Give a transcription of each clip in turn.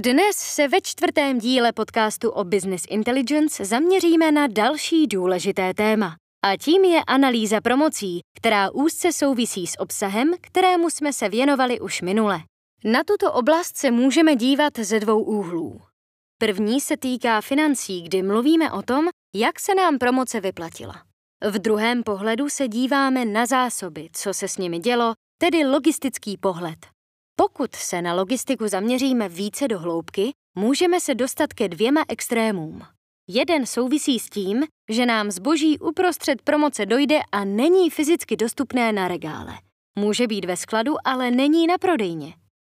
Dnes se ve čtvrtém díle podcastu o Business Intelligence zaměříme na další důležité téma. A tím je analýza promocí, která úzce souvisí s obsahem, kterému jsme se věnovali už minule. Na tuto oblast se můžeme dívat ze dvou úhlů. První se týká financí, kdy mluvíme o tom, jak se nám promoce vyplatila. V druhém pohledu se díváme na zásoby, co se s nimi dělo, tedy logistický pohled. Pokud se na logistiku zaměříme více do hloubky, můžeme se dostat ke dvěma extrémům. Jeden souvisí s tím, že nám zboží uprostřed promoce dojde a není fyzicky dostupné na regále. Může být ve skladu, ale není na prodejně.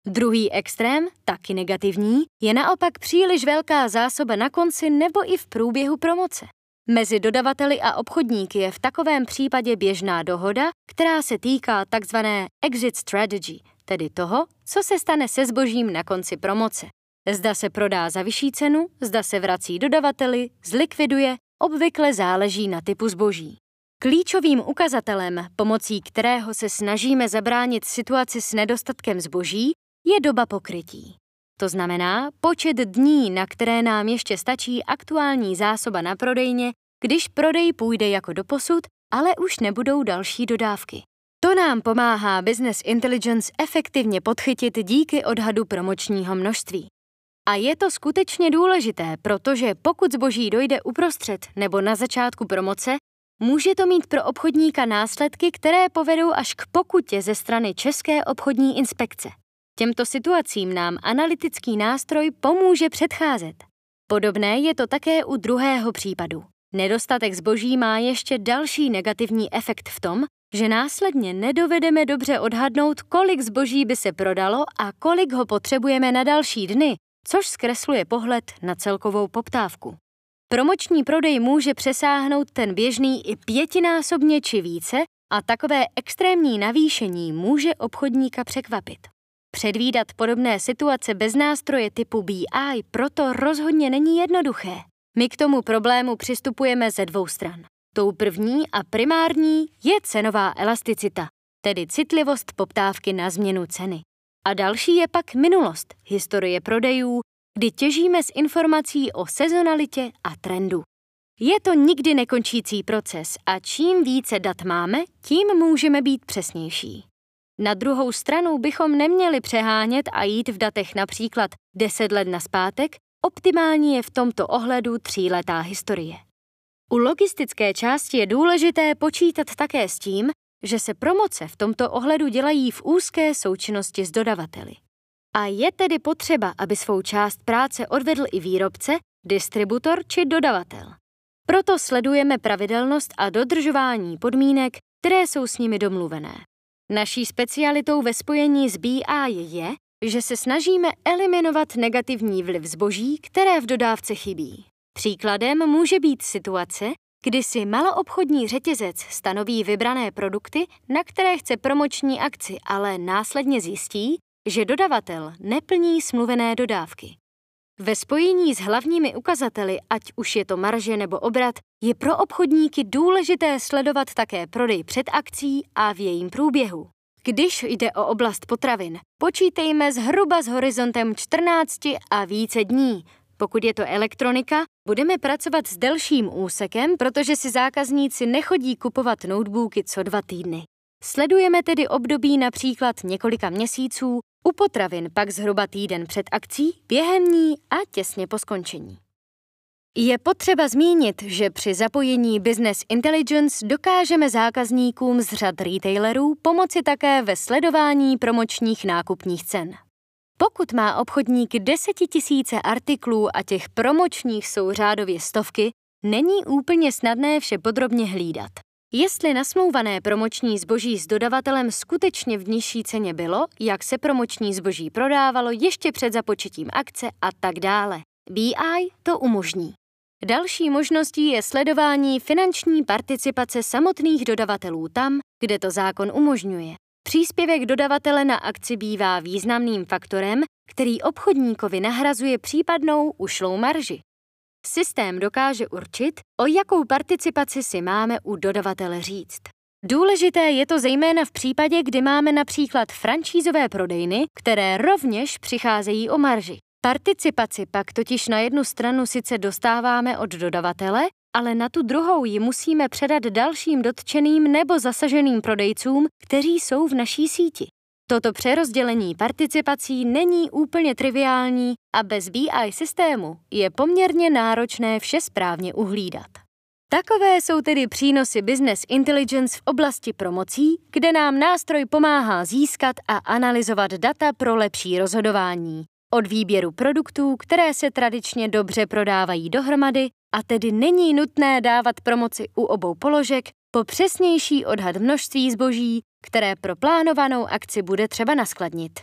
Druhý extrém, taky negativní, je naopak příliš velká zásoba na konci nebo i v průběhu promoce. Mezi dodavateli a obchodníky je v takovém případě běžná dohoda, která se týká tzv. exit strategy, tedy toho, co se stane se zbožím na konci promoce. Zda se prodá za vyšší cenu, zda se vrací dodavateli, zlikviduje, obvykle záleží na typu zboží. Klíčovým ukazatelem, pomocí kterého se snažíme zabránit situaci s nedostatkem zboží, je doba pokrytí. To znamená počet dní, na které nám ještě stačí aktuální zásoba na prodejně, když prodej půjde jako doposud, ale už nebudou další dodávky. To nám pomáhá Business Intelligence efektivně podchytit díky odhadu promočního množství. A je to skutečně důležité, protože pokud zboží dojde uprostřed nebo na začátku promoce, může to mít pro obchodníka následky, které povedou až k pokutě ze strany České obchodní inspekce. Těmto situacím nám analytický nástroj pomůže předcházet. Podobné je to také u druhého případu. Nedostatek zboží má ještě další negativní efekt v tom, že následně nedovedeme dobře odhadnout, kolik zboží by se prodalo a kolik ho potřebujeme na další dny, což zkresluje pohled na celkovou poptávku. Promoční prodej může přesáhnout ten běžný i pětinásobně či více a takové extrémní navýšení může obchodníka překvapit. Předvídat podobné situace bez nástroje typu BI proto rozhodně není jednoduché. My k tomu problému přistupujeme ze dvou stran. Tou první a primární je cenová elasticita, tedy citlivost poptávky na změnu ceny. A další je pak minulost, historie prodejů, kdy těžíme z informací o sezonalitě a trendu. Je to nikdy nekončící proces a čím více dat máme, tím můžeme být přesnější. Na druhou stranu bychom neměli přehánět a jít v datech například 10 let na zpátek, optimální je v tomto ohledu tříletá historie. U logistické části je důležité počítat také s tím, že se promoce v tomto ohledu dělají v úzké součinnosti s dodavateli. A je tedy potřeba, aby svou část práce odvedl i výrobce, distributor či dodavatel. Proto sledujeme pravidelnost a dodržování podmínek, které jsou s nimi domluvené. Naší specialitou ve spojení s BI je, že se snažíme eliminovat negativní vliv zboží, které v dodávce chybí. Příkladem může být situace, kdy si maloobchodní řetězec stanoví vybrané produkty, na které chce promoční akci, ale následně zjistí, že dodavatel neplní smluvené dodávky. Ve spojení s hlavními ukazateli, ať už je to marže nebo obrat, je pro obchodníky důležité sledovat také prodej před akcí a v jejím průběhu. Když jde o oblast potravin, počítejme zhruba s horizontem 14 a více dní. Pokud je to elektronika, budeme pracovat s delším úsekem, protože si zákazníci nechodí kupovat notebooky co dva týdny. Sledujeme tedy období například několika měsíců, u potravin pak zhruba týden před akcí, během ní a těsně po skončení. Je potřeba zmínit, že při zapojení Business Intelligence dokážeme zákazníkům z řad retailerů pomoci také ve sledování promočních nákupních cen. Pokud má obchodník desetitisíce artiklů a těch promočních jsou řádově stovky, není úplně snadné vše podrobně hlídat. Jestli nasmlouvané promoční zboží s dodavatelem skutečně v nižší ceně bylo, jak se promoční zboží prodávalo ještě před započetím akce a tak dále. BI to umožní. Další možností je sledování finanční participace samotných dodavatelů tam, kde to zákon umožňuje. Příspěvek dodavatele na akci bývá významným faktorem, který obchodníkovi nahrazuje případnou ušlou marži. Systém dokáže určit, o jakou participaci si máme u dodavatele říct. Důležité je to zejména v případě, kdy máme například franšízové prodejny, které rovněž přicházejí o marži. Participaci pak totiž na jednu stranu sice dostáváme od dodavatele, ale na tu druhou ji musíme předat dalším dotčeným nebo zasaženým prodejcům, kteří jsou v naší síti. Toto přerozdělení participací není úplně triviální a bez BI systému je poměrně náročné vše správně uhlídat. Takové jsou tedy přínosy Business Intelligence v oblasti promocí, kde nám nástroj pomáhá získat a analyzovat data pro lepší rozhodování. Od výběru produktů, které se tradičně dobře prodávají dohromady, a tedy není nutné dávat promoci u obou položek, po přesnější odhad množství zboží, které pro plánovanou akci bude třeba naskladnit.